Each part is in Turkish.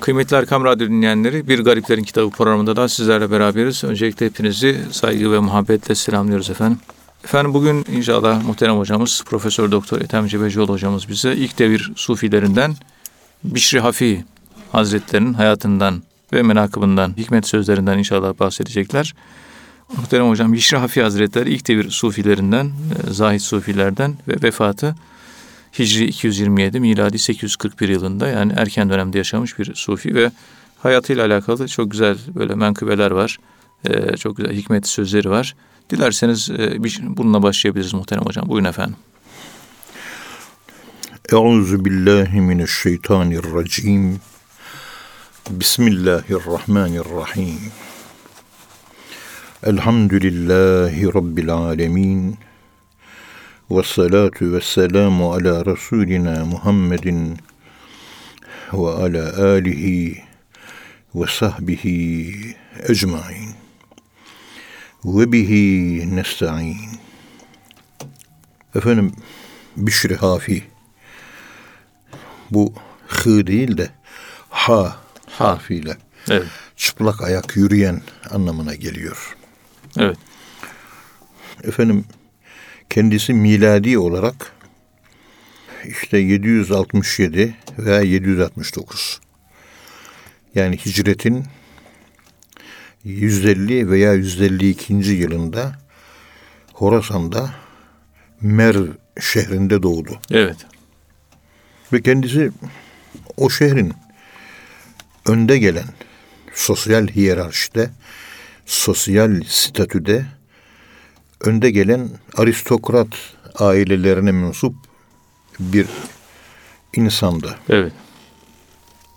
Kıymetli Erkam Radyo dinleyenleri, Bir Gariplerin Kitabı programında da sizlerle beraberiz. Öncelikle hepinizi saygı ve muhabbetle selamlıyoruz efendim. Efendim bugün inşallah muhterem hocamız Profesör Doktor Ethem Cebecioğlu hocamız bize ilk devir sufilerinden Bişri Hafi Hazretlerinin hayatından ve menakıbından, hikmet sözlerinden inşallah bahsedecekler. Muhterem hocam Bişri Hafi Hazretleri ilk devir sufilerinden, e, zahid sufilerden ve vefatı Hicri 227, miladi 841 yılında yani erken dönemde yaşamış bir sufi ve hayatıyla alakalı çok güzel böyle menkıbeler var. Ee, çok güzel hikmet sözleri var. Dilerseniz e, bir, bununla başlayabiliriz muhterem hocam. Buyurun efendim. Euzu billahi mineşşeytanirracim. Bismillahirrahmanirrahim. Elhamdülillahi rabbil alamin. Ve salatu ve selamu ala Resulina Muhammedin ve ala alihi ve sahbihi ecmain. Ve bihi nesta'in. Efendim Bişri Hafi bu hı değil de ha harfiyle evet. çıplak ayak yürüyen anlamına geliyor. Evet. Efendim kendisi miladi olarak işte 767 veya 769. Yani hicretin 150 veya 152. yılında Horasan'da Merv şehrinde doğdu. Evet. Ve kendisi o şehrin önde gelen sosyal hiyerarşide, sosyal statüde önde gelen aristokrat ailelerine mensup bir insandı. Evet.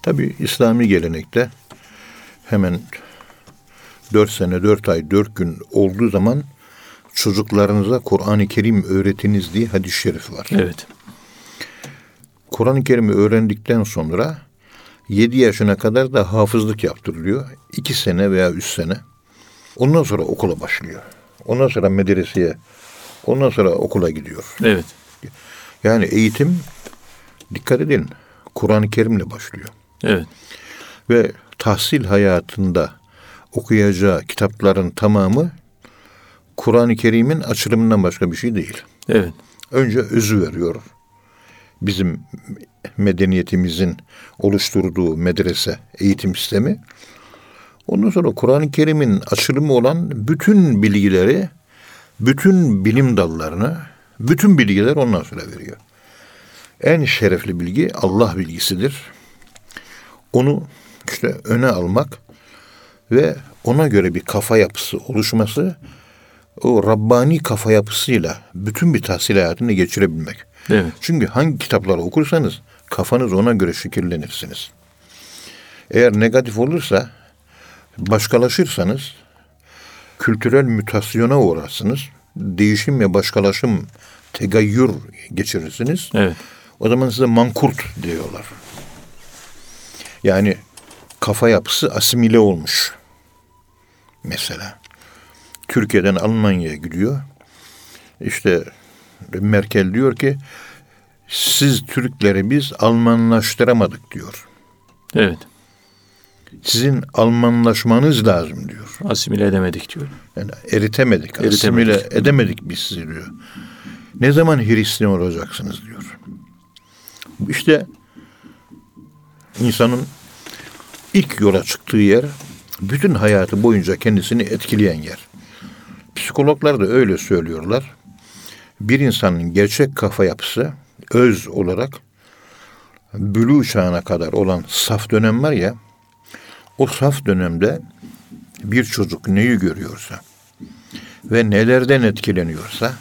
Tabi İslami gelenekte hemen dört sene, dört ay, dört gün olduğu zaman çocuklarınıza Kur'an-ı Kerim öğretiniz diye hadis-i şerif var. Evet. Kur'an-ı Kerim'i öğrendikten sonra 7 yaşına kadar da hafızlık yaptırılıyor. 2 sene veya 3 sene. Ondan sonra okula başlıyor. Ondan sonra medreseye, ondan sonra okula gidiyor. Evet. Yani eğitim dikkat edin Kur'an-ı Kerim'le başlıyor. Evet. Ve tahsil hayatında okuyacağı kitapların tamamı Kur'an-ı Kerim'in açılımından başka bir şey değil. Evet. Önce özü veriyor. Bizim medeniyetimizin oluşturduğu medrese eğitim sistemi. Ondan sonra Kur'an-ı Kerim'in açılımı olan bütün bilgileri, bütün bilim dallarını, bütün bilgiler ondan sonra veriyor. En şerefli bilgi Allah bilgisidir. Onu işte öne almak ve ona göre bir kafa yapısı oluşması o Rabbani kafa yapısıyla bütün bir tahsil hayatını geçirebilmek. Evet. Çünkü hangi kitapları okursanız kafanız ona göre şekillenirsiniz. Eğer negatif olursa başkalaşırsanız kültürel mütasyona uğrarsınız. Değişim ve başkalaşım tegayyür geçirirsiniz. Evet. O zaman size mankurt diyorlar. Yani kafa yapısı asimile olmuş. Mesela Türkiye'den Almanya'ya gidiyor. İşte Merkel diyor ki siz Türkleri biz Almanlaştıramadık diyor. Evet. Sizin Almanlaşmanız lazım diyor. Asimile edemedik diyor. Yani eritemedik, Eritemedik. asimile edemedik biz sizi diyor. Ne zaman Hristiyan olacaksınız diyor. İşte insanın ilk yola çıktığı yer bütün hayatı boyunca kendisini etkileyen yer. Psikologlar da öyle söylüyorlar. Bir insanın gerçek kafa yapısı öz olarak bülü çağına kadar olan saf dönem var ya o saf dönemde bir çocuk neyi görüyorsa ve nelerden etkileniyorsa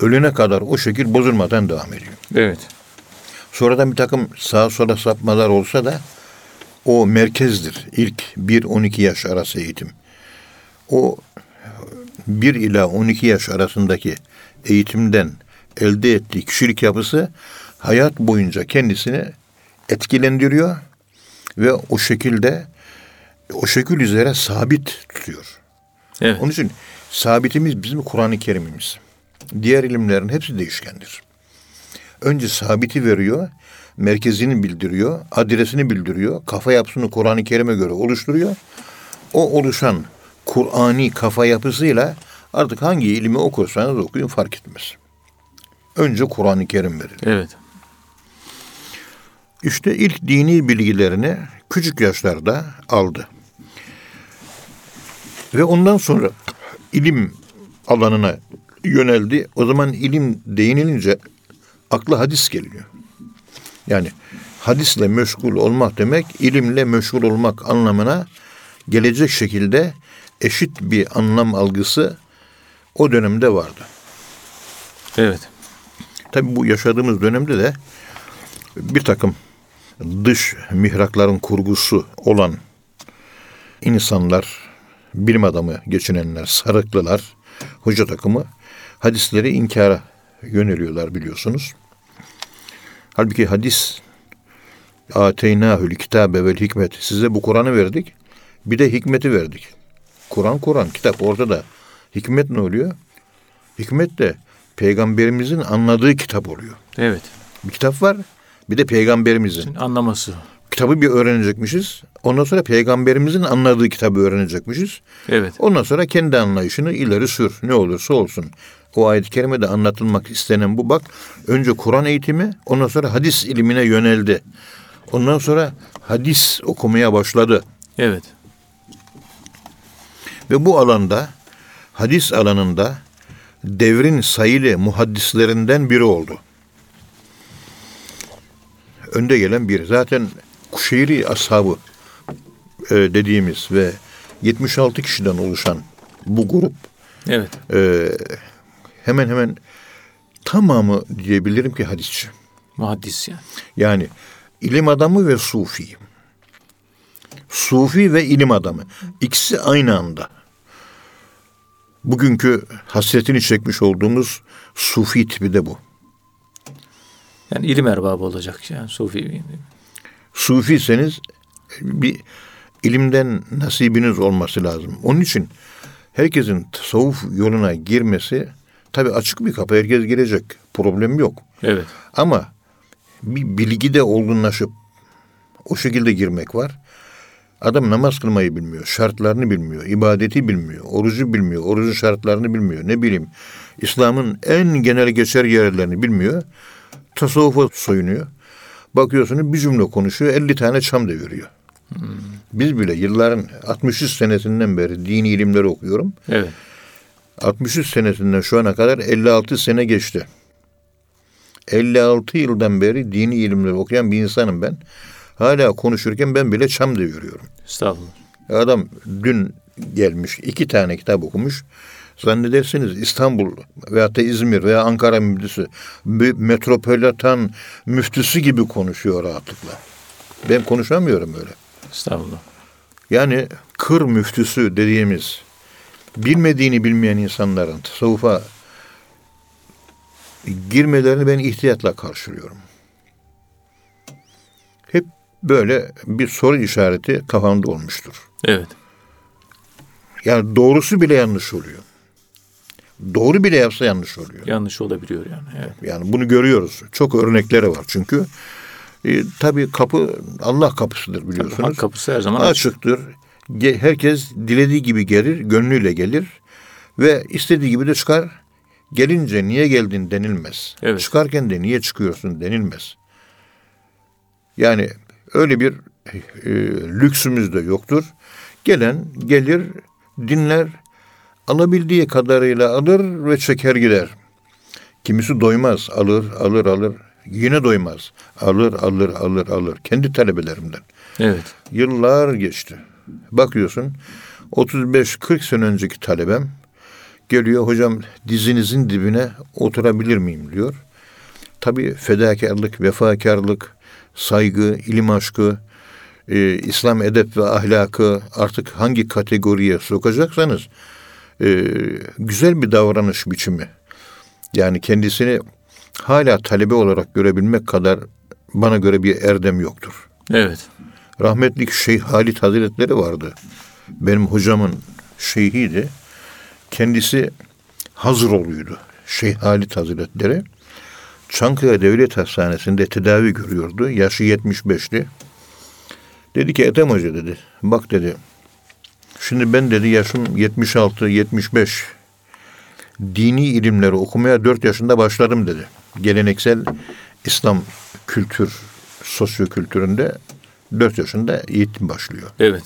ölene kadar o şekil bozulmadan devam ediyor. Evet. Sonradan bir takım sağa sola sapmalar olsa da o merkezdir. İlk 1-12 yaş arası eğitim. O 1 ila 12 yaş arasındaki eğitimden elde ettiği kişilik yapısı hayat boyunca kendisini etkilendiriyor ve o şekilde o şekil üzere sabit tutuyor. Evet. Onun için sabitimiz bizim Kur'an-ı Kerim'imiz. Diğer ilimlerin hepsi değişkendir. Önce sabiti veriyor, merkezini bildiriyor, adresini bildiriyor, kafa yapısını Kur'an-ı Kerim'e göre oluşturuyor. O oluşan Kur'ani kafa yapısıyla artık hangi ilmi okursanız okuyun fark etmez. Önce Kur'an-ı Kerim verilir. Evet. İşte ilk dini bilgilerini küçük yaşlarda aldı. Ve ondan sonra ilim alanına yöneldi. O zaman ilim değinilince akla hadis geliyor. Yani hadisle meşgul olmak demek ilimle meşgul olmak anlamına gelecek şekilde eşit bir anlam algısı o dönemde vardı. Evet. Tabi bu yaşadığımız dönemde de bir takım dış mihrakların kurgusu olan insanlar, bilim adamı geçinenler, sarıklılar, hoca takımı hadisleri inkara yöneliyorlar biliyorsunuz. Halbuki hadis Ateynahül kitabe vel hikmet. Size bu Kur'an'ı verdik. Bir de hikmeti verdik. Kur'an Kur'an kitap ortada. Hikmet ne oluyor? Hikmet de peygamberimizin anladığı kitap oluyor. Evet. Bir kitap var. Bir de peygamberimizin. Anlaması. Kitabı bir öğrenecekmişiz. Ondan sonra peygamberimizin anladığı kitabı öğrenecekmişiz. Evet. Ondan sonra kendi anlayışını ileri sür. Ne olursa olsun. O ayet-i kerimede anlatılmak istenen bu bak. Önce Kur'an eğitimi, ondan sonra hadis ilimine yöneldi. Ondan sonra hadis okumaya başladı. Evet. Ve bu alanda, hadis alanında devrin sayılı muhaddislerinden biri oldu. Önde gelen biri. Zaten Kuşeyri ashabı e, dediğimiz ve 76 kişiden oluşan bu grup Evet. e, hemen hemen tamamı diyebilirim ki hadisçi. Muhaddis yani. Yani ilim adamı ve sufi. Sufi ve ilim adamı. İkisi aynı anda. Bugünkü hasretini çekmiş olduğumuz sufi tipi de bu. Yani ilim erbabı olacak yani sufi. Sufiyseniz bir ilimden nasibiniz olması lazım. Onun için herkesin tasavvuf yoluna girmesi tabi açık bir kapı. Herkes girecek. Problem yok. Evet. Ama bir bilgide olgunlaşıp o şekilde girmek var. Adam namaz kılmayı bilmiyor, şartlarını bilmiyor, ibadeti bilmiyor, orucu bilmiyor, orucun şartlarını bilmiyor. Ne bileyim, İslam'ın en genel geçer yerlerini bilmiyor. Tasavvufa soyunuyor. Bakıyorsunuz bir cümle konuşuyor, 50 tane çam deviriyor. Biz bile yılların 63 senesinden beri dini ilimleri okuyorum. Evet. 63 senesinden şu ana kadar 56 sene geçti. 56 yıldan beri dini ilimleri okuyan bir insanım ben. Hala konuşurken ben bile çam deviriyorum. Estağfurullah. Adam dün gelmiş iki tane kitap okumuş. Zannedersiniz İstanbul veyahut da İzmir veya Ankara müftüsü, bir metropolitan müftüsü gibi konuşuyor rahatlıkla. Ben konuşamıyorum öyle. Estağfurullah. Yani kır müftüsü dediğimiz bilmediğini bilmeyen insanların tasavvufa girmelerini ben ihtiyatla karşılıyorum. Hep böyle bir soru işareti kafamda olmuştur. Evet. Yani doğrusu bile yanlış oluyor. Doğru bile yapsa yanlış oluyor. Yanlış olabiliyor yani. Evet. Yani bunu görüyoruz. Çok örnekleri var çünkü. E, tabii kapı Allah kapısıdır biliyorsunuz. Hak kapısı her zaman açık. açıktır. Ge- Herkes dilediği gibi gelir, gönlüyle gelir ve istediği gibi de çıkar. Gelince niye geldin denilmez. Evet. Çıkarken de niye çıkıyorsun denilmez. Yani öyle bir e, lüksümüz de yoktur. Gelen gelir, dinler, alabildiği kadarıyla alır ve çeker gider. Kimisi doymaz, alır, alır, alır. Yine doymaz. Alır, alır, alır, alır. Kendi talebelerimden. Evet. Yıllar geçti. Bakıyorsun 35-40 sene önceki talebem geliyor hocam dizinizin dibine oturabilir miyim diyor. Tabii fedakarlık, vefakarlık, saygı, ilim aşkı, e, İslam edep ve ahlakı artık hangi kategoriye sokacaksanız e, güzel bir davranış biçimi. Yani kendisini hala talebe olarak görebilmek kadar bana göre bir erdem yoktur. Evet. Rahmetlik Şeyh Halit Hazretleri vardı. Benim hocamın şeyhiydi. Kendisi Hazıroğlu'ydu. Şeyh Halit Hazretleri. Çankaya Devlet Hastanesi'nde tedavi görüyordu. Yaşı 75'ti. Dedi ki Ethem Hoca dedi. Bak dedi. Şimdi ben dedi yaşım 76, 75. Dini ilimleri okumaya 4 yaşında başladım dedi. Geleneksel İslam kültür, sosyo kültüründe 4 yaşında eğitim başlıyor. Evet.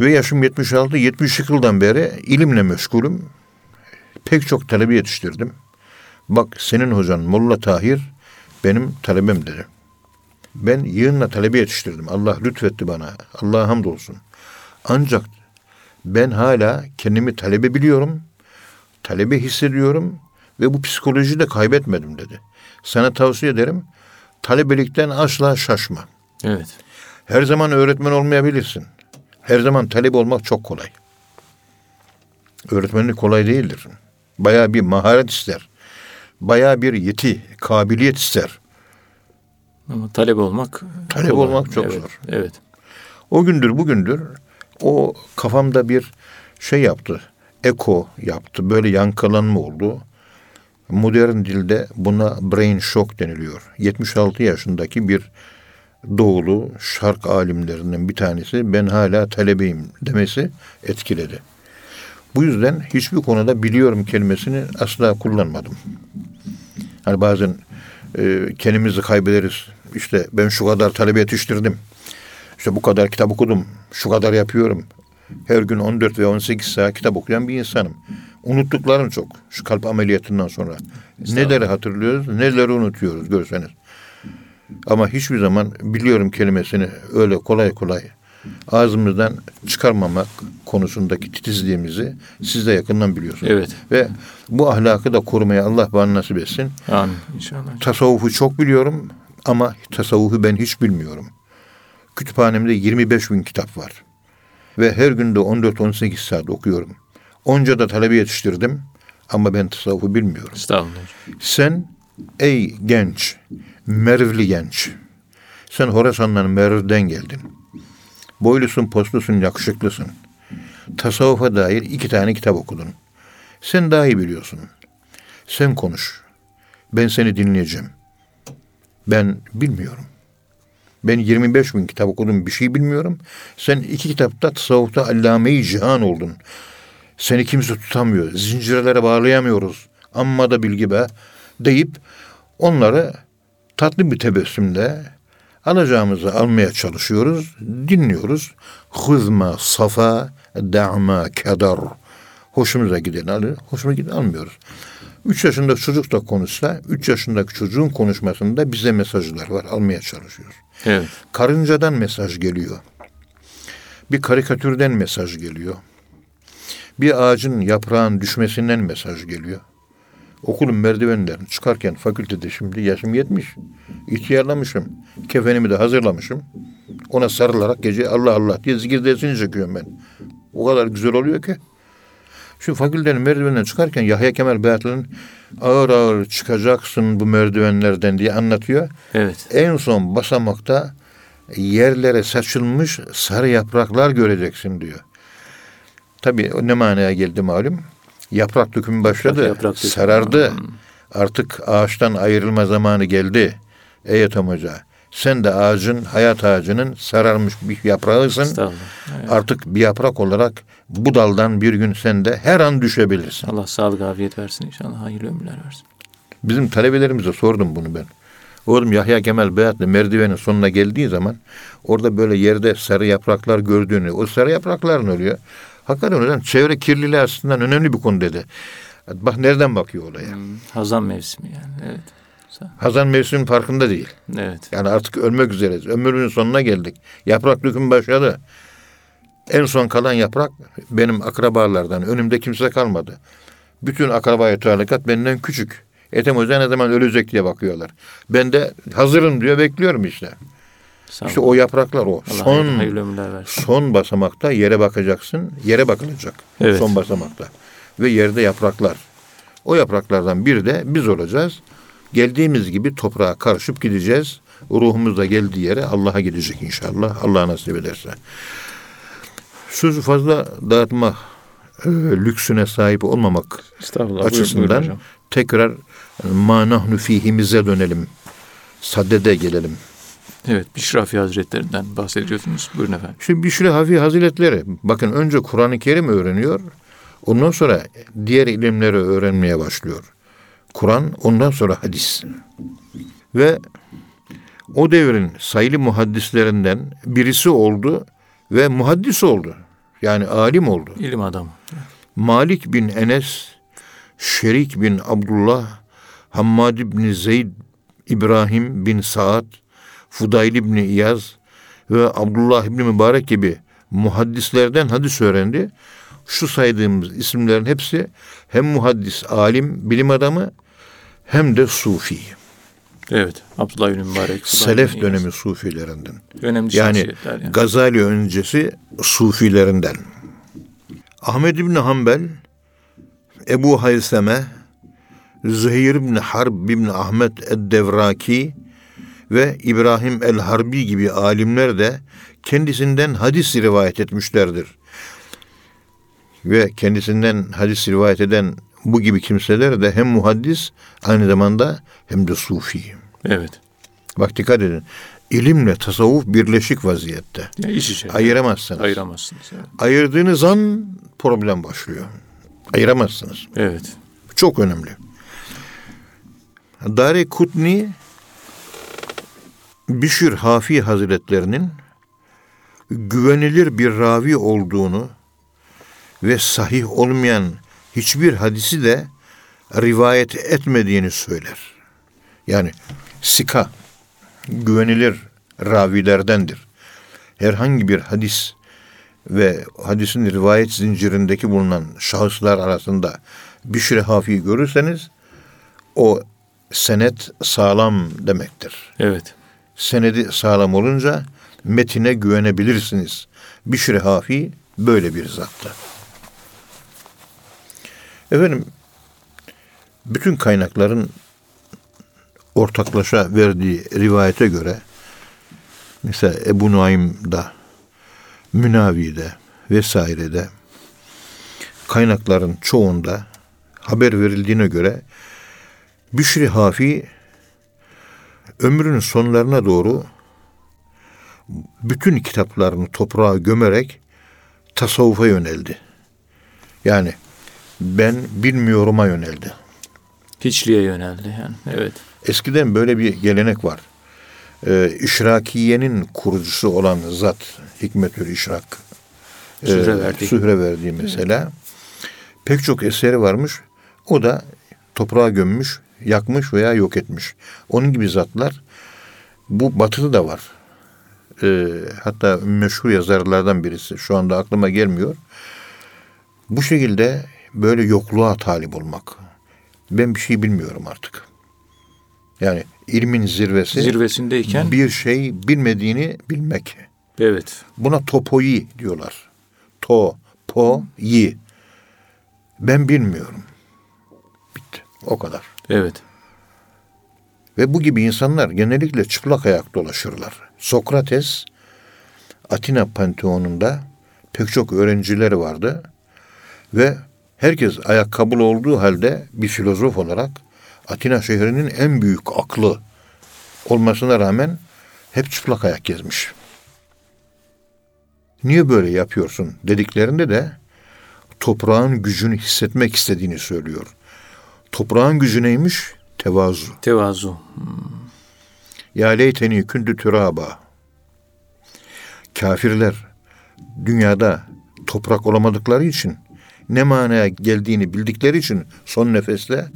Ve yaşım 76, 70 yıldan beri ilimle meşgulüm. Pek çok talebe yetiştirdim. Bak senin hocan Molla Tahir benim talebem dedi. Ben yığınla talebe yetiştirdim. Allah lütfetti bana. Allah'a hamdolsun. Ancak ben hala kendimi talebe biliyorum. Talebe hissediyorum ve bu psikolojiyi de kaybetmedim dedi. Sana tavsiye ederim. Talebelikten asla şaşma. Evet. Her zaman öğretmen olmayabilirsin. Her zaman talep olmak çok kolay. Öğretmenlik kolay değildir. Bayağı bir maharet ister. Bayağı bir yeti, kabiliyet ister. Ama talep olmak Talep kolay. olmak çok evet. zor. Evet. O gündür bugündür o kafamda bir şey yaptı. Eko yaptı. Böyle yankılanma oldu. Modern dilde buna brain shock deniliyor. 76 yaşındaki bir doğulu şark alimlerinden bir tanesi ben hala talebeyim demesi etkiledi. Bu yüzden hiçbir konuda biliyorum kelimesini asla kullanmadım. Hani bazen e, kendimizi kaybederiz. İşte ben şu kadar talebe yetiştirdim. İşte bu kadar kitap okudum. Şu kadar yapıyorum. Her gün 14 ve 18 saat kitap okuyan bir insanım. Unuttuklarım çok. Şu kalp ameliyatından sonra. Neleri hatırlıyoruz, neleri unutuyoruz görseniz. Ama hiçbir zaman biliyorum kelimesini öyle kolay kolay ağzımızdan çıkarmamak konusundaki titizliğimizi siz de yakından biliyorsunuz. Evet. Ve bu ahlakı da korumaya Allah bana nasip etsin. Amin inşallah. Tasavvufu çok biliyorum ama tasavvufu ben hiç bilmiyorum. Kütüphanemde 25 bin kitap var. Ve her günde 14-18 saat okuyorum. Onca da talebe yetiştirdim ama ben tasavvufu bilmiyorum. Estağfurullah. Sen ey genç, mervli genç. Sen Horasan'dan Merv'den geldin. Boylusun, postlusun, yakışıklısın. Tasavvufa dair iki tane kitap okudun. Sen daha iyi biliyorsun. Sen konuş. Ben seni dinleyeceğim. Ben bilmiyorum. Ben 25 bin kitap okudum bir şey bilmiyorum. Sen iki kitapta tasavvufta allame-i cihan oldun. Seni kimse tutamıyor. Zincirlere bağlayamıyoruz. Amma da bilgi be deyip onları tatlı bir tebessümle alacağımızı almaya çalışıyoruz. Dinliyoruz. Huzma safa da'ma kedar. Hoşumuza giden alır, hoşuma giden almıyoruz. Üç yaşındaki çocuk da konuşsa, üç yaşındaki çocuğun konuşmasında bize mesajlar var, almaya çalışıyoruz. Evet. Karıncadan mesaj geliyor. Bir karikatürden mesaj geliyor. Bir ağacın yaprağın düşmesinden mesaj geliyor. Okulun merdivenlerini çıkarken fakültede şimdi yaşım yetmiş. İhtiyarlamışım. Kefenimi de hazırlamışım. Ona sarılarak gece Allah Allah diye zikir dersini çekiyorum ben. O kadar güzel oluyor ki. Şu fakültenin merdivenden çıkarken Yahya Kemal Beyatlı'nın ağır ağır çıkacaksın bu merdivenlerden diye anlatıyor. Evet. En son basamakta yerlere saçılmış sarı yapraklar göreceksin diyor. Tabii ne manaya geldi malum? Yaprak dökümü başladı. Yaprak dökümü. sarardı. Artık ağaçtan ayrılma zamanı geldi. Ey Ethem Hoca sen de ağacın, hayat ağacının sararmış bir yaprağısın. Evet. Artık bir yaprak olarak bu daldan bir gün sen de her an düşebilirsin. Allah sağlık afiyet versin inşallah. Hayırlı ömürler versin. Bizim talebelerimize sordum bunu ben. Oğlum Yahya Kemal Beyatlı merdivenin sonuna geldiği zaman orada böyle yerde sarı yapraklar gördüğünü, o sarı yapraklar ne oluyor? Hakikaten hocam çevre kirliliği aslında önemli bir konu dedi. Bak nereden bakıyor olaya. Hmm, Hazan mevsimi yani. Evet. Hazan mevsimin farkında değil. Evet. Yani artık ölmek üzereyiz. Ömrümün sonuna geldik. Yaprak dökümü başladı. En son kalan yaprak benim akrabalardan. Önümde kimse kalmadı. Bütün akrabaya talikat benden küçük. Ethem Hoca ne zaman ölecek diye bakıyorlar. Ben de hazırım diyor bekliyorum işte. Sağ İşte o yapraklar o. Allah Son son basamakta yere bakacaksın. Yere bakılacak. Evet. Son basamakta. Ve yerde yapraklar. O yapraklardan biri de biz olacağız. Geldiğimiz gibi toprağa karışıp gideceğiz. Ruhumuz da geldiği yere Allah'a gidecek inşallah. Allah nasip ederse. Sözü fazla dağıtma e, lüksüne sahip olmamak açısından buyurun hocam. tekrar ma nahnu fihimize dönelim. Sadede gelelim. Evet, Bişrafi Hazretlerinden bahsediyordunuz. Buyurun efendim. Şimdi Bişri Hafi Hazretleri bakın önce Kur'an-ı Kerim öğreniyor. Ondan sonra diğer ilimleri öğrenmeye başlıyor. Kur'an ondan sonra hadis. Ve o devrin sayılı muhaddislerinden birisi oldu ve muhaddis oldu. Yani alim oldu. İlim adamı. Malik bin Enes, Şerik bin Abdullah, Hammad bin Zeyd, İbrahim bin Saad, Fudayl bin İyaz ve Abdullah bin Mübarek gibi muhaddislerden hadis öğrendi. Şu saydığımız isimlerin hepsi hem muhaddis, alim, bilim adamı hem de sufi. Evet, Abdullah bin Mübarek. Selef dönemi sufilerinden. Önemli Yani yani. Gazali öncesi sufilerinden. Ahmed İbni Hanbel, Ebu Hayseme, Züheyr İbni Harb İbni Ahmet Eddevraki ve İbrahim el-Harbi gibi alimler de kendisinden hadis rivayet etmişlerdir. Ve kendisinden hadis rivayet eden bu gibi kimseler de hem muhaddis aynı zamanda hem de sufi. Evet. Bak dikkat edin. İlimle tasavvuf birleşik vaziyette. Ya iç içe. Ayıramazsınız. Ayıramazsınız. Evet. Ayırdığınız an problem başlıyor. Ayıramazsınız. evet. Çok önemli. Dari Kutni Bişir Hafi Hazretlerinin güvenilir bir ravi olduğunu ve sahih olmayan hiçbir hadisi de rivayet etmediğini söyler. Yani sika güvenilir ravilerdendir. Herhangi bir hadis ve hadisin rivayet zincirindeki bulunan şahıslar arasında Bişri Hafi'yi görürseniz o senet sağlam demektir. Evet. Senedi sağlam olunca metine güvenebilirsiniz. Bişri Hafi böyle bir zattı. Efendim bütün kaynakların ortaklaşa verdiği rivayete göre mesela Ebu Nuaym'da, Münavi'de vesairede kaynakların çoğunda haber verildiğine göre Büşri Hafi ömrünün sonlarına doğru bütün kitaplarını toprağa gömerek tasavvufa yöneldi. Yani ben bilmiyorum'a yöneldi. Hiçliğe yöneldi yani. Evet. Eskiden böyle bir gelenek var. Ee, İşrakiye'nin kurucusu olan zat Hikmetül İşrak e, Sühreverdi. Sühreverdi mesela pek çok eseri varmış. O da toprağa gömmüş, yakmış veya yok etmiş. Onun gibi zatlar bu batıda da var. Ee, hatta meşhur yazarlardan birisi şu anda aklıma gelmiyor. Bu şekilde böyle yokluğa talip olmak. Ben bir şey bilmiyorum artık. Yani ilmin zirvesi Zirvesindeyken bir şey bilmediğini bilmek. evet. Buna topoyi diyorlar. To, po, yi. Ben bilmiyorum. Bitti. O kadar. Evet. Ve bu gibi insanlar genellikle çıplak ayak dolaşırlar. Sokrates Atina Panteonu'nda pek çok öğrencileri vardı ve herkes ayakkabılı olduğu halde bir filozof olarak Atina şehrinin en büyük aklı olmasına rağmen hep çıplak ayak gezmiş. Niye böyle yapıyorsun dediklerinde de toprağın gücünü hissetmek istediğini söylüyor. Toprağın gücü neymiş? Tevazu. Tevazu. Ya leyteni kündü türaba. Kafirler dünyada toprak olamadıkları için ne manaya geldiğini bildikleri için son nefeste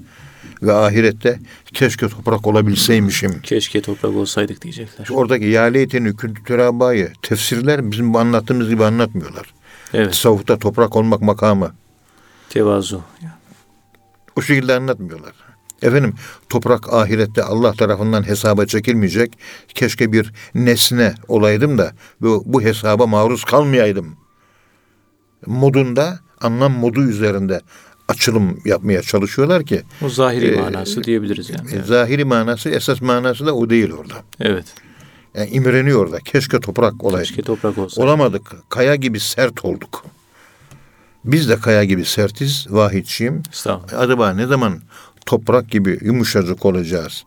ve ahirette keşke toprak olabilseymişim. Keşke toprak olsaydık diyecekler. Oradaki ya leyteni kündü türabayı tefsirler bizim bu anlattığımız gibi anlatmıyorlar. Evet. Tasavvufta toprak olmak makamı. Tevazu. O şekilde anlatmıyorlar. Efendim toprak ahirette Allah tarafından hesaba çekilmeyecek. Keşke bir nesne olaydım da bu, bu hesaba maruz kalmayaydım. Modunda anlam modu üzerinde açılım yapmaya çalışıyorlar ki O zahiri Ee, manası diyebiliriz yani. e, zahiri manası esas manası da o değil orada. evet. Yani imreniyor orada. Keşke toprak olaydı. Keşke toprak olsaydı. Olamadık. Kaya gibi sert olduk. Biz de kaya gibi sertiz. Vahidçiyim. Estağfurullah. Acaba ne zaman toprak gibi yumuşacık olacağız.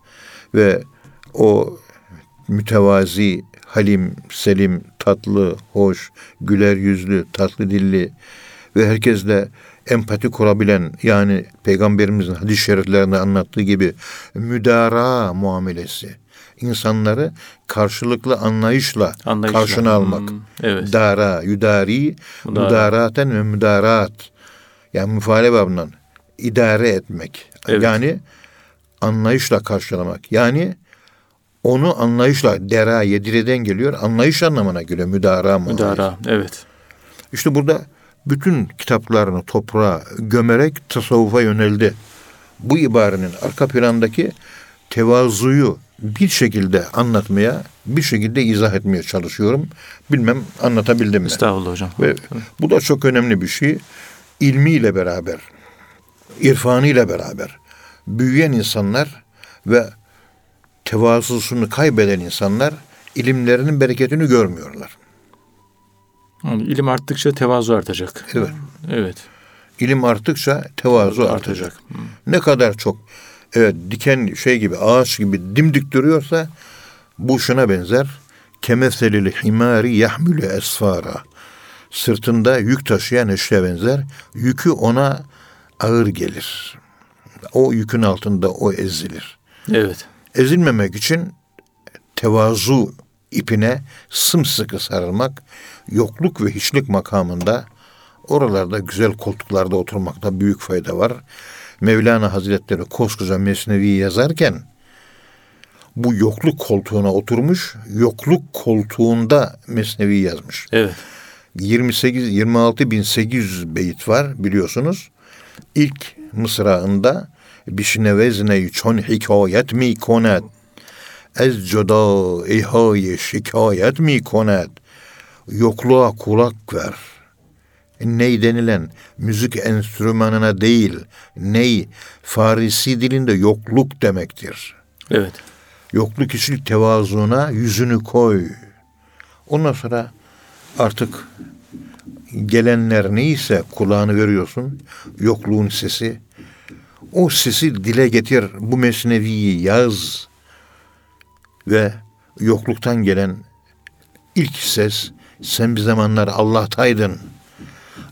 Ve o mütevazi, halim, selim, tatlı, hoş, güler yüzlü, tatlı dilli ve herkesle empati kurabilen yani peygamberimizin hadis-i şeriflerinde anlattığı gibi müdara muamelesi. insanları karşılıklı anlayışla, Anlayışla. karşına almak. Hmm, evet. Dara, yudari, Mudara. müdaraten ve müdarat. Yani müfale babından idare etmek. Evet. Yani anlayışla karşılamak. Yani onu anlayışla dera yedireden geliyor. Anlayış anlamına geliyor müdara muamelesi. Müdara. Evet. İşte burada bütün kitaplarını toprağa gömerek tasavvufa yöneldi. Bu ibarenin arka plandaki tevazuyu bir şekilde anlatmaya, bir şekilde izah etmeye çalışıyorum. Bilmem anlatabildim mi? Estağfurullah hocam. Ve bu da çok önemli bir şey. İlmiyle beraber, irfanıyla beraber büyüyen insanlar ve tevazusunu kaybeden insanlar ilimlerinin bereketini görmüyorlar. Yani ilim arttıkça tevazu artacak. Evet. Evet. İlim arttıkça tevazu artacak. Artacak. Ne kadar çok evet diken şey gibi ağaç gibi dimdik duruyorsa bu şuna benzer. Kemeselil himari yahmülü esfara. Sırtında yük taşıyan eşeğe benzer. Yükü ona ağır gelir. O yükün altında o ezilir. Evet. Ezilmemek için tevazu ipine sımsıkı sarılmak, yokluk ve hiçlik makamında oralarda güzel koltuklarda oturmakta büyük fayda var. Mevlana Hazretleri koskoca Mesnevi yazarken bu yokluk koltuğuna oturmuş, yokluk koltuğunda Mesnevi yazmış. Evet. 28 26800 beyit var biliyorsunuz. İlk mısrağında bişnevezne çon hikayet mi konet ez ceda ihay şikayet mi konet yokluğa kulak ver ney denilen müzik enstrümanına değil ney Farisi dilinde yokluk demektir. Evet. Yokluk için tevazuuna yüzünü koy. Ondan sonra artık gelenler neyse kulağını veriyorsun. Yokluğun sesi. O sesi dile getir. Bu mesneviyi yaz. Ve yokluktan gelen ilk ses sen bir zamanlar Allah'taydın.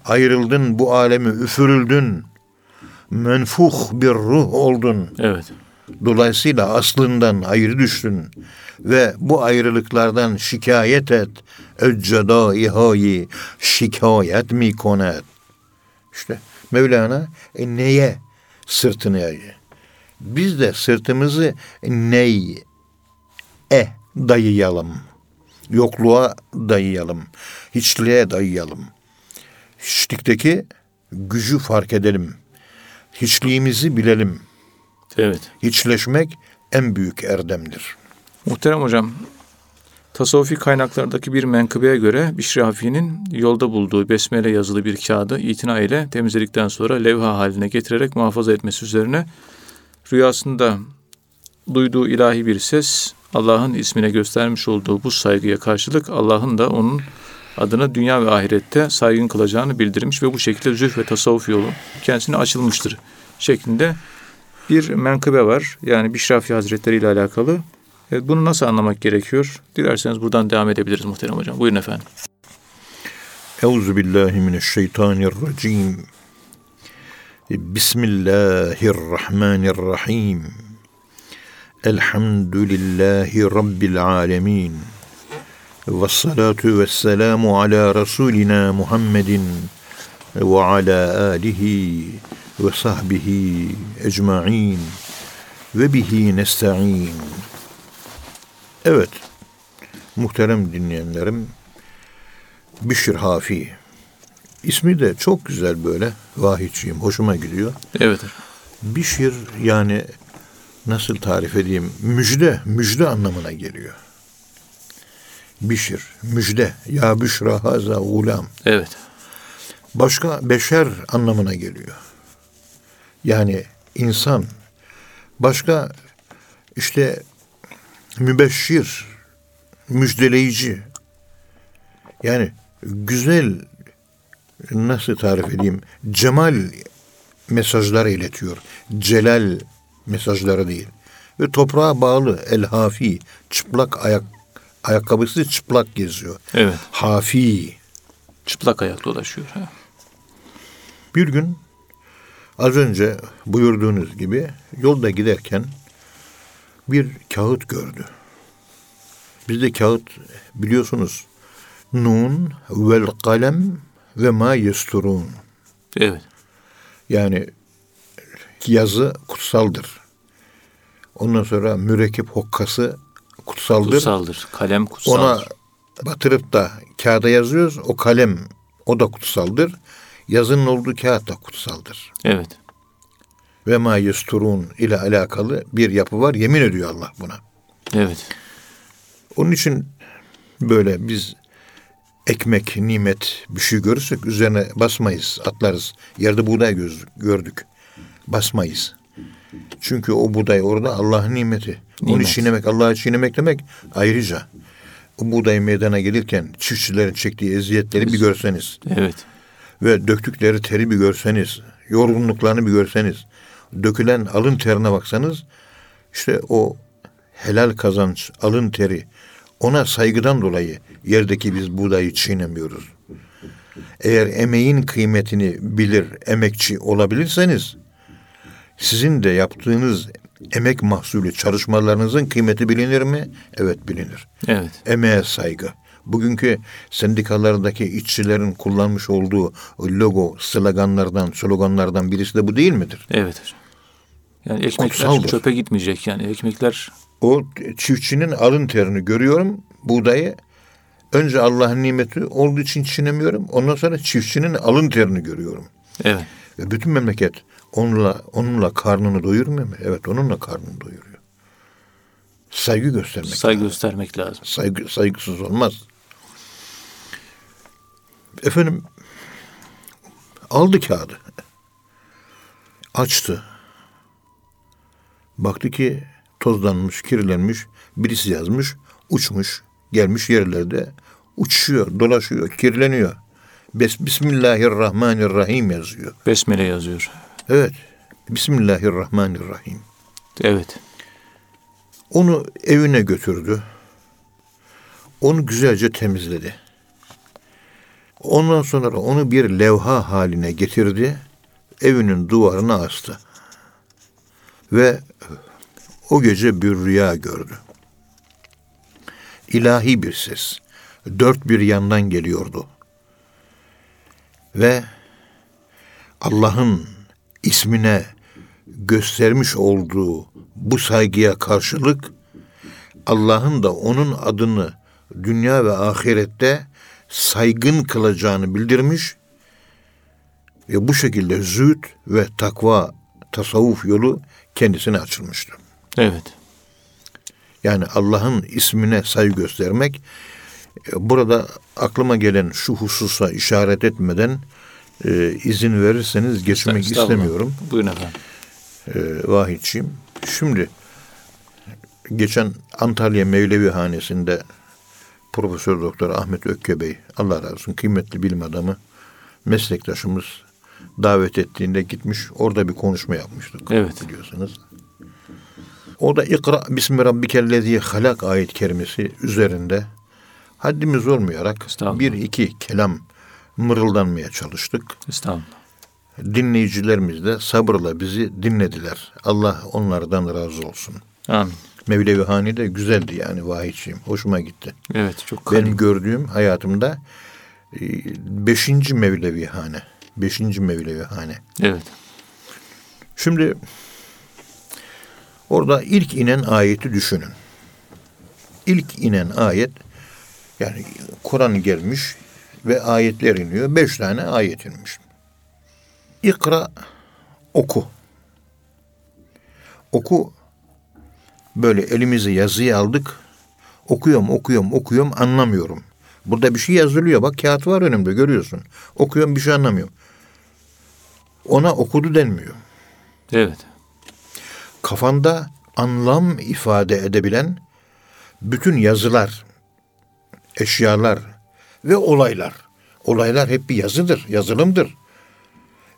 Ayrıldın bu alemi üfürüldün. Menfuh bir ruh oldun. Evet. Dolayısıyla aslından ayrı düştün ve bu ayrılıklardan şikayet et. Öcceda ihayi şikayet mi konet. İşte Mevlana e, neye sırtını yayıyor? Biz de sırtımızı ney e dayayalım. Yokluğa dayayalım. Hiçliğe dayayalım. Hiçlikteki gücü fark edelim. Hiçliğimizi bilelim. Evet. Hiçleşmek en büyük erdemdir. Muhterem hocam, tasavvufi kaynaklardaki bir menkıbeye göre Bişri Hafi'nin yolda bulduğu besmele yazılı bir kağıdı itina ile temizledikten sonra levha haline getirerek muhafaza etmesi üzerine rüyasında duyduğu ilahi bir ses Allah'ın ismine göstermiş olduğu bu saygıya karşılık Allah'ın da onun adına dünya ve ahirette saygın kılacağını bildirmiş ve bu şekilde zühd ve tasavvuf yolu kendisine açılmıştır şeklinde bir menkıbe var. Yani Bişrafi Hazretleri ile alakalı. Evet, bunu nasıl anlamak gerekiyor? Dilerseniz buradan devam edebiliriz muhterem hocam. Buyurun efendim. Euzu billahi mineşşeytanirracim. Bismillahirrahmanirrahim. Elhamdülillahi Rabbil alemin. Ve salatu ve selamu ala Resulina Muhammedin ve ala alihi ve sahbihi ecma'in ve bihi nesta'in. Evet, muhterem dinleyenlerim, Bişir Hafi. İsmi de çok güzel böyle. Vahidçiyim. Hoşuma gidiyor. Evet. Bişir yani nasıl tarif edeyim? Müjde, müjde anlamına geliyor. Bişir, müjde. Ya büşra haza gulam. Evet. Başka beşer anlamına geliyor. Yani insan. Başka işte mübeşşir, müjdeleyici. Yani güzel nasıl tarif edeyim? Cemal mesajları iletiyor. Celal Mesajları değil. Ve toprağa bağlı el hafi çıplak ayak ayakkabısı çıplak geziyor. Evet. Hafi. Çıplak ayak dolaşıyor. Ha. Bir gün az önce buyurduğunuz gibi yolda giderken bir kağıt gördü. Bizde kağıt biliyorsunuz nun vel kalem ve ma yesturun. Evet. Yani yazı kutsaldır. Ondan sonra mürekkep hokkası kutsaldır. Kutsaldır. Kalem kutsaldır. Ona batırıp da kağıda yazıyoruz. O kalem o da kutsaldır. Yazının olduğu kağıt da kutsaldır. Evet. Ve ma yesturun ile alakalı bir yapı var. Yemin ediyor Allah buna. Evet. Onun için böyle biz ekmek, nimet bir şey görürsek üzerine basmayız, atlarız. Yerde buğday gördük. Basmayız. Çünkü o buğday orada Allah'ın nimeti. Onu Nimet. çiğnemek, Allah'ı çiğnemek demek ayrıca. O buğday meydana gelirken çiftçilerin çektiği eziyetleri bir görseniz Evet. ve döktükleri teri bir görseniz, yorgunluklarını bir görseniz, dökülen alın terine baksanız, işte o helal kazanç, alın teri, ona saygıdan dolayı yerdeki biz buğdayı çiğnemiyoruz. Eğer emeğin kıymetini bilir, emekçi olabilirseniz, sizin de yaptığınız emek mahsulü çalışmalarınızın kıymeti bilinir mi? Evet bilinir Evet. emeğe saygı. Bugünkü sendikalardaki işçilerin kullanmış olduğu logo, sloganlardan, sloganlardan birisi de bu değil midir? Evet hocam. Yani ekmekler Kutsaldır. çöpe gitmeyecek yani. Ekmekler O çiftçinin alın terini görüyorum, buğdayı. Önce Allah'ın nimeti olduğu için çiğnemiyorum. Ondan sonra çiftçinin alın terini görüyorum. evet. Ve bütün memleket onunla onunla karnını doyurmuyor mu? Evet, onunla karnını doyuruyor. Saygı göstermek. Saygı göstermek lazım. Saygı, saygısız olmaz. Efendim aldı kağıdı. Açtı. Baktı ki tozlanmış, kirlenmiş. Birisi yazmış, uçmuş, gelmiş yerlerde uçuyor, dolaşıyor, kirleniyor. Bes Bismillahirrahmanirrahim yazıyor. Besmele yazıyor. Evet. Bismillahirrahmanirrahim. Evet. Onu evine götürdü. Onu güzelce temizledi. Ondan sonra onu bir levha haline getirdi. Evinin duvarına astı. Ve o gece bir rüya gördü. İlahi bir ses. Dört bir yandan geliyordu. Ve Allah'ın ismine göstermiş olduğu bu saygıya karşılık Allah'ın da onun adını dünya ve ahirette saygın kılacağını bildirmiş ve bu şekilde zühd ve takva tasavvuf yolu kendisine açılmıştı. Evet. Yani Allah'ın ismine saygı göstermek e, burada aklıma gelen şu hususa işaret etmeden e, izin verirseniz geçmek istemiyorum. Buyurun efendim. e, vahidçiyim. Şimdi geçen Antalya Mevlevi Hanesi'nde Profesör Doktor Ahmet Ökke Bey, Allah razı olsun kıymetli bilim adamı, meslektaşımız davet ettiğinde gitmiş orada bir konuşma yapmıştık. Evet. Biliyorsunuz. O da İkra Bismi Rabbikellezi halak ayet kerimesi üzerinde haddimiz olmayarak bir iki kelam mırıldanmaya çalıştık Estağfurullah. dinleyicilerimiz de sabırla bizi dinlediler. Allah onlardan razı olsun. Amin. Mevlevi Hani de güzeldi yani vahiyçiyim. Hoşuma gitti. Evet çok Benim kadim. gördüğüm hayatımda e, beşinci Mevlevi Hane. Beşinci Mevlevi Hane. Evet. Şimdi orada ilk inen ayeti düşünün. İlk inen ayet yani Kur'an gelmiş ve ayetler iniyor. Beş tane ayet inmiş. İkra oku. Oku böyle elimizi yazıya aldık. Okuyorum, okuyorum, okuyorum, anlamıyorum. Burada bir şey yazılıyor. Bak kağıt var önümde görüyorsun. Okuyorum bir şey anlamıyorum. Ona okudu denmiyor Evet. kafanda anlam ifade edebilen bütün yazılar, eşyalar ve olaylar. Olaylar hep bir yazıdır, yazılımdır.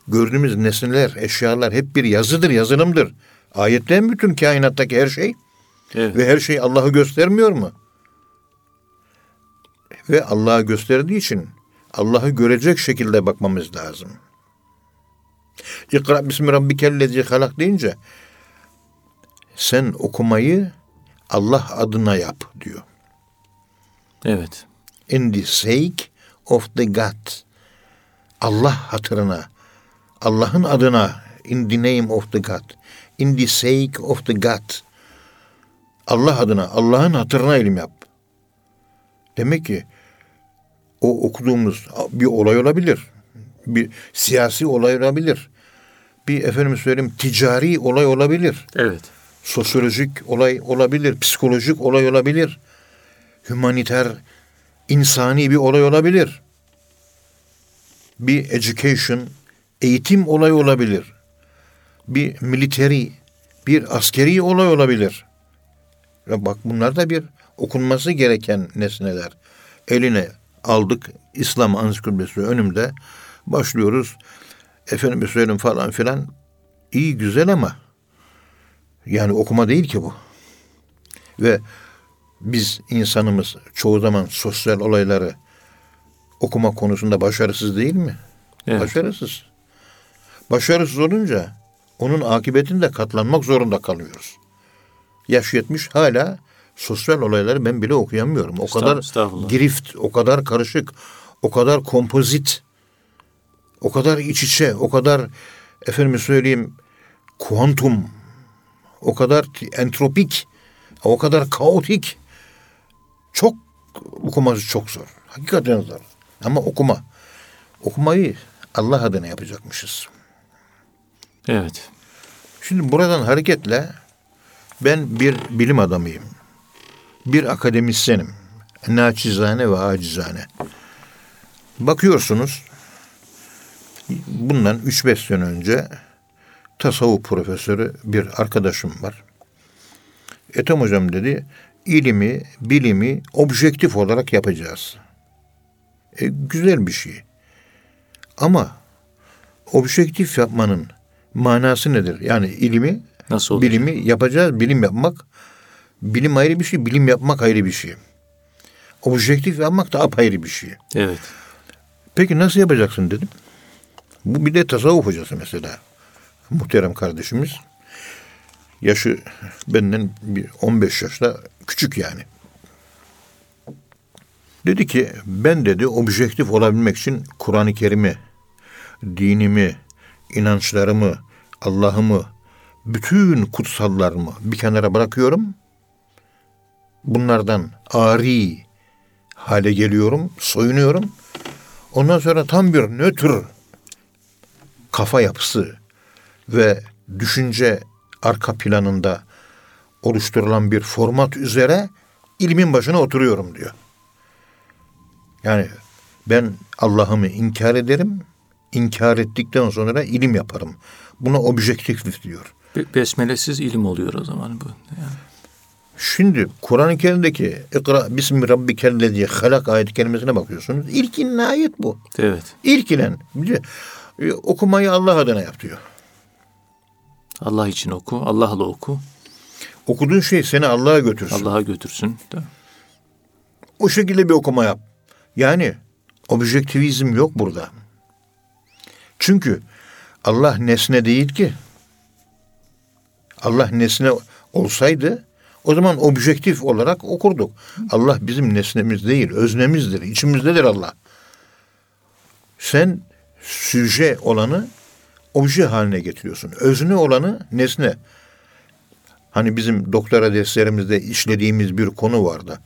Gördüğümüz nesneler, eşyalar hep bir yazıdır, yazılımdır. Ayette mi bütün kainattaki her şey? Evet. Ve her şey Allah'ı göstermiyor mu? Ve Allah'ı gösterdiği için Allah'ı görecek şekilde bakmamız lazım. İkra bismi rabbikellezi halak deyince sen okumayı Allah adına yap diyor. Evet. In the sake of the God. Allah hatırına. Allah'ın adına. In the name of the God. In the sake of the God. Allah adına, Allah'ın hatırına ilim yap. Demek ki o okuduğumuz bir olay olabilir. Bir siyasi olay olabilir. Bir efendim söyleyeyim ticari olay olabilir. Evet. Sosyolojik olay olabilir, psikolojik olay olabilir. Humaniter, insani bir olay olabilir. Bir education, eğitim olayı olabilir. Bir military, bir askeri olay olabilir. Ve bak bunlar da bir okunması gereken nesneler. Eline aldık İslam ansiklopedisi önümde başlıyoruz. Efendim söyleyeyim falan filan. İyi güzel ama yani okuma değil ki bu. Ve biz insanımız çoğu zaman sosyal olayları okuma konusunda başarısız değil mi? Evet. Başarısız. Başarısız olunca onun akıbetinde katlanmak zorunda kalıyoruz. Yaş yetmiş hala sosyal olayları ben bile okuyamıyorum. O kadar girift, o kadar karışık, o kadar kompozit, o kadar iç içe, o kadar efendim söyleyeyim kuantum, o kadar entropik, o kadar kaotik. Çok okuması çok zor. Hakikaten zor. Ama okuma. Okumayı Allah adına yapacakmışız. Evet. Şimdi buradan hareketle ben bir bilim adamıyım. Bir akademisyenim. Naçizane ve acizane. Bakıyorsunuz bundan 3-5 sene önce tasavvuf profesörü bir arkadaşım var. Ethem hocam dedi ilimi, bilimi objektif olarak yapacağız. E, güzel bir şey. Ama objektif yapmanın manası nedir? Yani ilimi, Nasıl olacak? bilimi yapacağız. Bilim yapmak, bilim ayrı bir şey, bilim yapmak ayrı bir şey. Objektif yapmak da apayrı bir şey. Evet. Peki nasıl yapacaksın dedim. Bu bir de tasavvuf hocası mesela. Muhterem kardeşimiz. Yaşı benden bir 15 yaşta küçük yani. Dedi ki ben dedi objektif olabilmek için Kur'an-ı Kerim'i, dinimi, inançlarımı, Allah'ımı, bütün kutsallarımı bir kenara bırakıyorum. Bunlardan ari hale geliyorum, soyunuyorum. Ondan sonra tam bir nötr kafa yapısı ve düşünce arka planında oluşturulan bir format üzere ilmin başına oturuyorum diyor. Yani ben Allah'ımı inkar ederim, inkar ettikten sonra ilim yaparım. Buna objektiflik diyor. Be- Besmelesiz ilim oluyor o zaman bu. Yani. Şimdi Kur'an-ı Kerim'deki İkra bismi rabbikellezi halak ayet kelimesine bakıyorsunuz. İlk inen ayet bu. Evet. İlk inen. E, Okumayı Allah adına yap diyor. Allah için oku, Allah'la oku, Okuduğun şey seni Allah'a götürsün. Allah'a götürsün. Mi? O şekilde bir okuma yap. Yani objektivizm yok burada. Çünkü Allah nesne değil ki. Allah nesne olsaydı o zaman objektif olarak okurduk. Allah bizim nesnemiz değil, öznemizdir, içimizdedir Allah. Sen süje olanı obje haline getiriyorsun. Özne olanı nesne. Hani bizim doktora derslerimizde işlediğimiz bir konu vardı.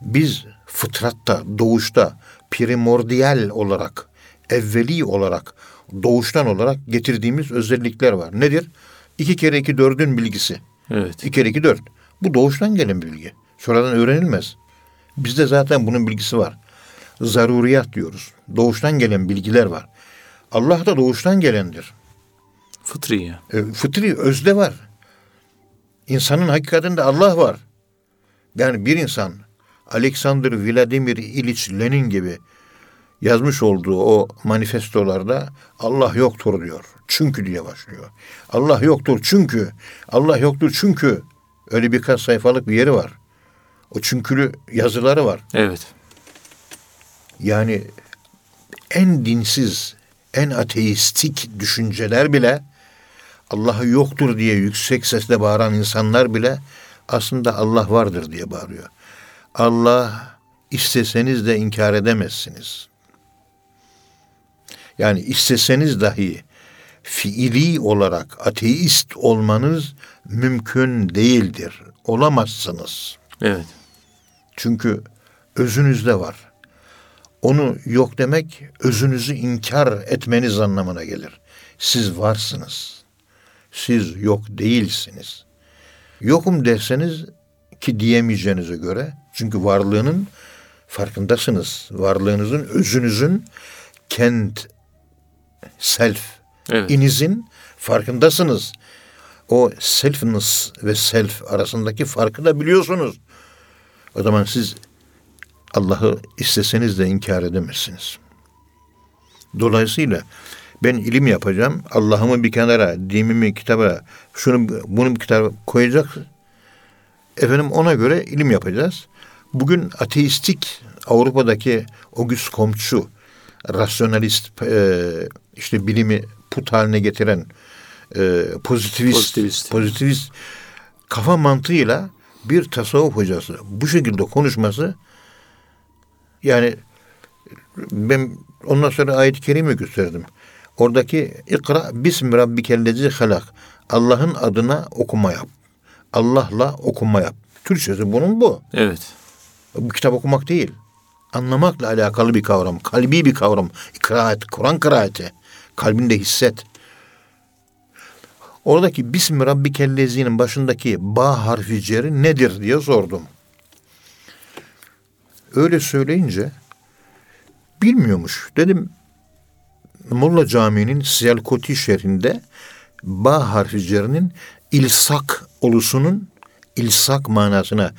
Biz fıtratta, doğuşta primordial olarak, evveli olarak, doğuştan olarak getirdiğimiz özellikler var. Nedir? İki kere iki dördün bilgisi. Evet. İki kere iki dört. Bu doğuştan gelen bilgi. Sonradan öğrenilmez. Bizde zaten bunun bilgisi var. Zaruriyat diyoruz. Doğuştan gelen bilgiler var. Allah da doğuştan gelendir. Fıtri ya. E, fıtri özde var. İnsanın hakikatinde Allah var. Yani bir insan Alexander Vladimir İliç Lenin gibi yazmış olduğu o manifestolarda Allah yoktur diyor. Çünkü diye başlıyor. Allah yoktur çünkü. Allah yoktur çünkü. Öyle birkaç sayfalık bir yeri var. O çünkülü yazıları var. Evet. Yani en dinsiz, en ateistik düşünceler bile Allah'ı yoktur diye yüksek sesle bağıran insanlar bile aslında Allah vardır diye bağırıyor. Allah isteseniz de inkar edemezsiniz. Yani isteseniz dahi fiili olarak ateist olmanız mümkün değildir. Olamazsınız. Evet. Çünkü özünüzde var. Onu yok demek özünüzü inkar etmeniz anlamına gelir. Siz varsınız. Siz yok değilsiniz. Yokum derseniz ki diyemeyeceğinize göre çünkü varlığının farkındasınız. Varlığınızın, özünüzün kent self Evet. inizin farkındasınız. O selfness ve self arasındaki farkı da biliyorsunuz. O zaman siz Allah'ı isteseniz de inkar edemezsiniz. Dolayısıyla ben ilim yapacağım. Allah'ımı bir kenara, dinimi kitaba, şunu bunu bir kitaba koyacak. Efendim ona göre ilim yapacağız. Bugün ateistik Avrupa'daki Auguste Comte'cu, rasyonalist, e, işte bilimi put haline getiren e, pozitivist, Pozitivist. pozitivist kafa mantığıyla bir tasavvuf hocası bu şekilde konuşması yani ben ondan sonra ayet-i kerime gösterdim. Oradaki ikra bismi rabbikellezi halak. Allah'ın adına okuma yap. Allah'la okuma yap. Türkçesi bunun bu. Evet. Bu kitap okumak değil. Anlamakla alakalı bir kavram. Kalbi bir kavram. Kıraat, Kur'an kıraati. Kalbinde hisset. Oradaki Bismi Rabbikellezinin başındaki ba harfi ceri nedir diye sordum. Öyle söyleyince bilmiyormuş. Dedim Molla Camii'nin Siyalkoti şehrinde ba harfi cerinin ilsak olusunun ilsak manasına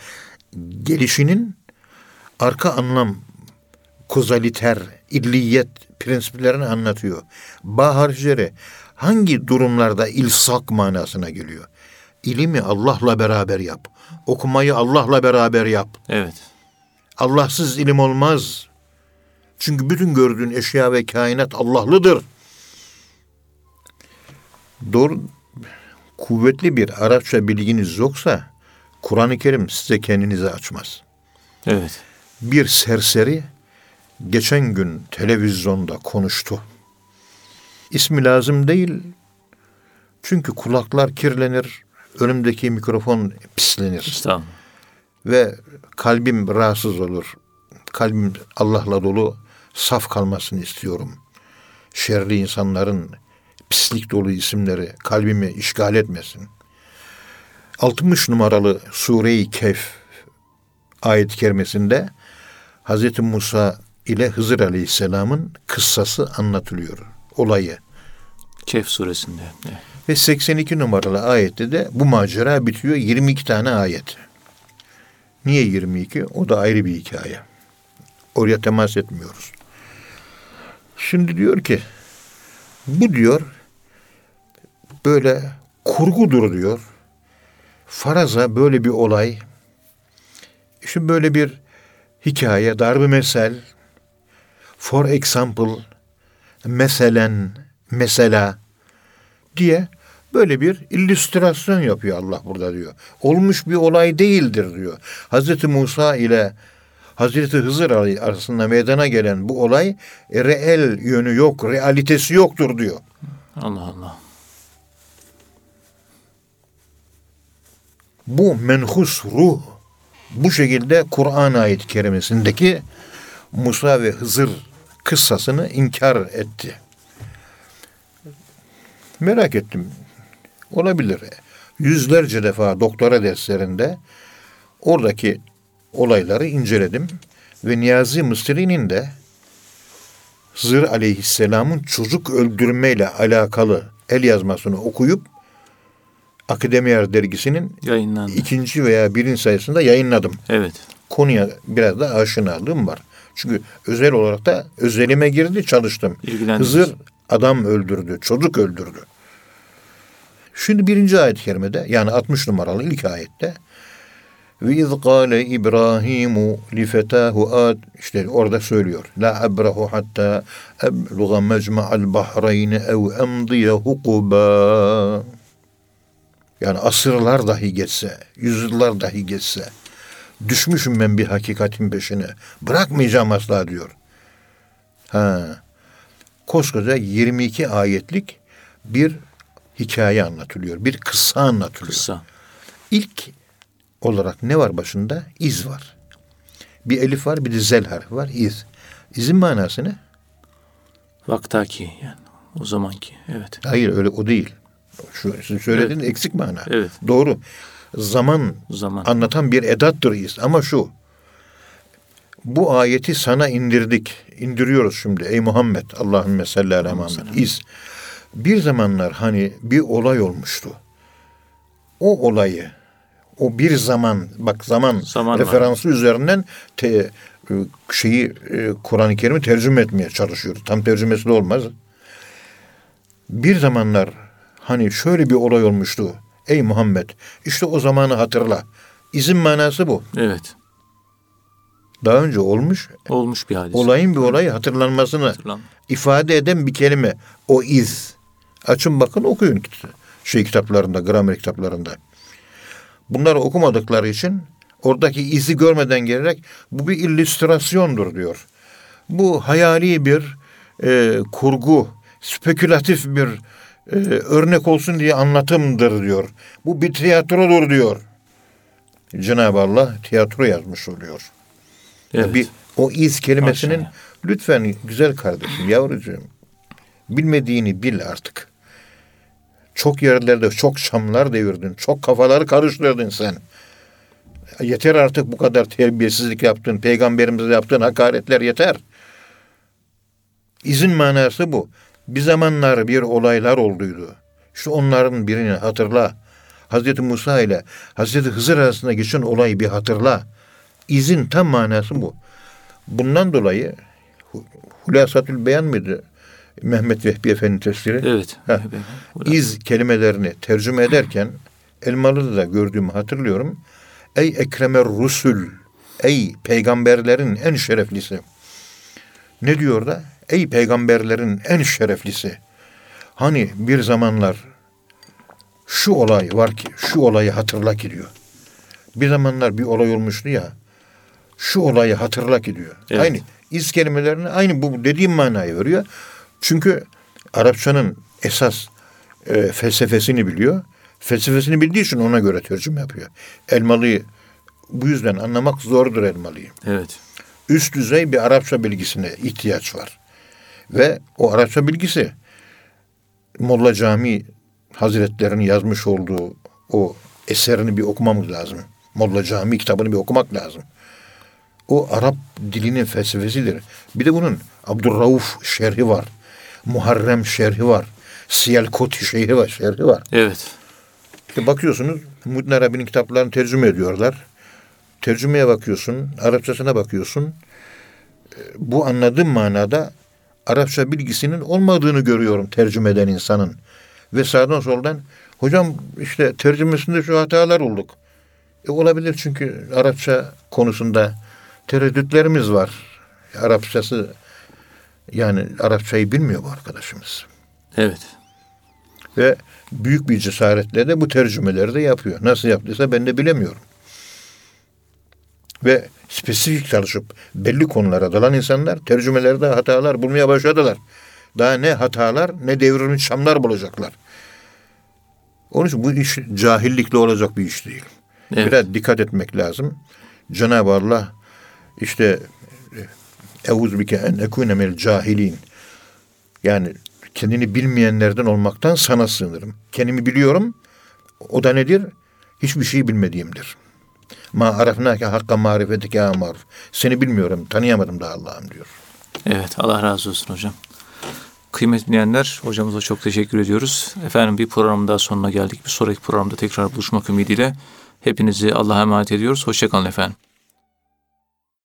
gelişinin arka anlam kozaliter, illiyet prensiplerini anlatıyor. Ba harfleri hangi durumlarda ilsak manasına geliyor? İlimi Allah'la beraber yap. Okumayı Allah'la beraber yap. Evet. Allahsız ilim olmaz. Çünkü bütün gördüğün eşya ve kainat Allah'lıdır. Doğru, kuvvetli bir Arapça bilginiz yoksa Kur'an-ı Kerim size kendinizi açmaz. Evet. Bir serseri geçen gün televizyonda konuştu. İsmi lazım değil. Çünkü kulaklar kirlenir, önümdeki mikrofon pislenir Tamam. ve kalbim rahatsız olur. Kalbim Allah'la dolu, saf kalmasını istiyorum. Şerli insanların pislik dolu isimleri kalbimi işgal etmesin. 60 numaralı Sure-i Kehf ayet-i kerimesinde Hz. Musa ile Hızır Aleyhisselam'ın kıssası anlatılıyor. Olayı. Kehf suresinde. Evet. Ve 82 numaralı ayette de bu macera bitiyor. 22 tane ayet. Niye 22? O da ayrı bir hikaye. Oraya temas etmiyoruz. Şimdi diyor ki bu diyor böyle kurgudur diyor. Faraza böyle bir olay. Şimdi böyle bir hikaye, darbe mesel. For example, meselen, mesela diye böyle bir illüstrasyon yapıyor Allah burada diyor. Olmuş bir olay değildir diyor. Hazreti Musa ile Hazreti Hızır arasında meydana gelen bu olay e, reel yönü yok, realitesi yoktur diyor. Allah Allah. Bu menhus ruh bu şekilde Kur'an ayet-i kerimesindeki Musa ve Hızır kıssasını inkar etti. Merak ettim. Olabilir. Yüzlerce defa doktora derslerinde oradaki olayları inceledim ve Niyazi Mısri'nin de Hızır Aleyhisselam'ın çocuk öldürmeyle alakalı el yazmasını okuyup Akademiyer dergisinin Yayınlandı. ikinci veya birinci sayısında yayınladım. Evet. Konuya biraz da aşinalığım var. Çünkü özel olarak da özelime girdi çalıştım. Hızır Adam öldürdü, çocuk öldürdü. Şimdi birinci ayet-i kerimede yani 60 numaralı ilk ayette ve iz kâle İbrahimu li fetâhu ad işte orada söylüyor. La abrahu hatta ebluğa mecma'al bahreyni ev emdiye hukuba. Yani asırlar dahi geçse, yüzyıllar dahi geçse düşmüşüm ben bir hakikatin peşine. Bırakmayacağım asla diyor. Ha. Koskoca 22 ayetlik bir hikaye anlatılıyor. Bir kıssa anlatılıyor. Kısa. İlk olarak ne var başında? İz var. Bir elif var, bir de zel harfi var. İz. İzin manası ne? Vaktaki yani. O zamanki. Evet. Hayır öyle o değil. Şu sizin söylediğiniz eksik mana. Evet. Doğru. Zaman Zaman. anlatan bir edattır iz. Ama şu. Bu ayeti sana indirdik. İndiriyoruz şimdi. Ey Muhammed. Allahümme salli ala Muhammed. İz. Bir zamanlar hani bir olay olmuştu. O olayı o bir zaman bak zaman, Zaman var. referansı üzerinden te, e, şeyi e, Kur'an-ı Kerim'i tercüme etmeye çalışıyoruz. Tam tercümesi de olmaz. Bir zamanlar hani şöyle bir olay olmuştu. Ey Muhammed işte o zamanı hatırla. İzin manası bu. Evet. Daha önce olmuş Olmuş bir hadis. olayın bir olayı hatırlanmasını Hatırlan. ifade eden bir kelime. O iz. Açın bakın okuyun şey kitaplarında, gramer kitaplarında. Bunları okumadıkları için oradaki izi görmeden gelerek bu bir illüstrasyondur diyor. Bu hayali bir e, kurgu, spekülatif bir e, örnek olsun diye anlatımdır diyor. Bu bir tiyatrodur diyor. Cenab-ı Allah tiyatro yazmış oluyor. Evet. Bir, o iz kelimesinin Maşallah. lütfen güzel kardeşim, yavrucuğum bilmediğini bil artık. Çok yerlerde çok şamlar devirdin. Çok kafaları karıştırdın sen. Yeter artık bu kadar terbiyesizlik yaptın. Peygamberimize yaptığın hakaretler yeter. İzin manası bu. Bir zamanlar bir olaylar olduydu. İşte onların birini hatırla. Hazreti Musa ile Hazreti Hızır arasında geçen olayı bir hatırla. İzin tam manası bu. Bundan dolayı Hu- Hulasatül Beyan mıydı? Mehmet Vehbi Efendi tefsiri. Evet. Heh. İz kelimelerini tercüme ederken Elmalı'da da gördüğümü hatırlıyorum. Ey ekremer rusul, ey peygamberlerin en şereflisi. Ne diyor da? Ey peygamberlerin en şereflisi. Hani bir zamanlar şu olay var ki, şu olayı hatırla ki diyor. Bir zamanlar bir olay olmuştu ya, şu olayı hatırla ki diyor. Evet. Aynı iz kelimelerini aynı bu dediğim manayı veriyor. Çünkü Arapçanın esas e, felsefesini biliyor. Felsefesini bildiği için ona göre tercüme yapıyor. Elmalı'yı bu yüzden anlamak zordur Elmalı'yı. Evet. Üst düzey bir Arapça bilgisine ihtiyaç var. Ve o Arapça bilgisi Molla Cami Hazretlerinin yazmış olduğu o eserini bir okumamız lazım. Molla Cami kitabını bir okumak lazım. O Arap dilinin felsefesidir. Bir de bunun Abdurrauf şerhi var. Muharrem şerhi var. Siyelkoti şerhi var, şerhi var. Evet. İşte bakıyorsunuz Muhyiddin Arabi'nin kitaplarını tercüme ediyorlar. Tercümeye bakıyorsun, Arapçasına bakıyorsun. E, Bu anladığım manada Arapça bilgisinin olmadığını görüyorum tercüme eden insanın. Ve sağdan soldan hocam işte tercümesinde şu hatalar olduk. E olabilir çünkü Arapça konusunda tereddütlerimiz var. Arapçası yani Arapçayı bilmiyor bu arkadaşımız. Evet. Ve büyük bir cesaretle de bu tercümeleri de yapıyor. Nasıl yaptıysa ben de bilemiyorum. Ve spesifik çalışıp belli konulara dalan insanlar tercümelerde hatalar bulmaya başladılar. Daha ne hatalar ne devrilmiş şamlar bulacaklar. Onun için bu iş cahillikle olacak bir iş değil. Evet. Biraz dikkat etmek lazım. Cenab-ı Allah işte Eûz bike en ekûne mel cahilin. Yani kendini bilmeyenlerden olmaktan sana sığınırım. Kendimi biliyorum. O da nedir? Hiçbir şey bilmediğimdir. Ma arafnake hakka marifetike ya maruf. Seni bilmiyorum, tanıyamadım da Allah'ım diyor. Evet. Allah razı olsun hocam. Kıymetli dinleyenler, hocamıza çok teşekkür ediyoruz. Efendim bir programın daha sonuna geldik. Bir sonraki programda tekrar buluşmak ümidiyle hepinizi Allah'a emanet ediyoruz. Hoşçakalın efendim.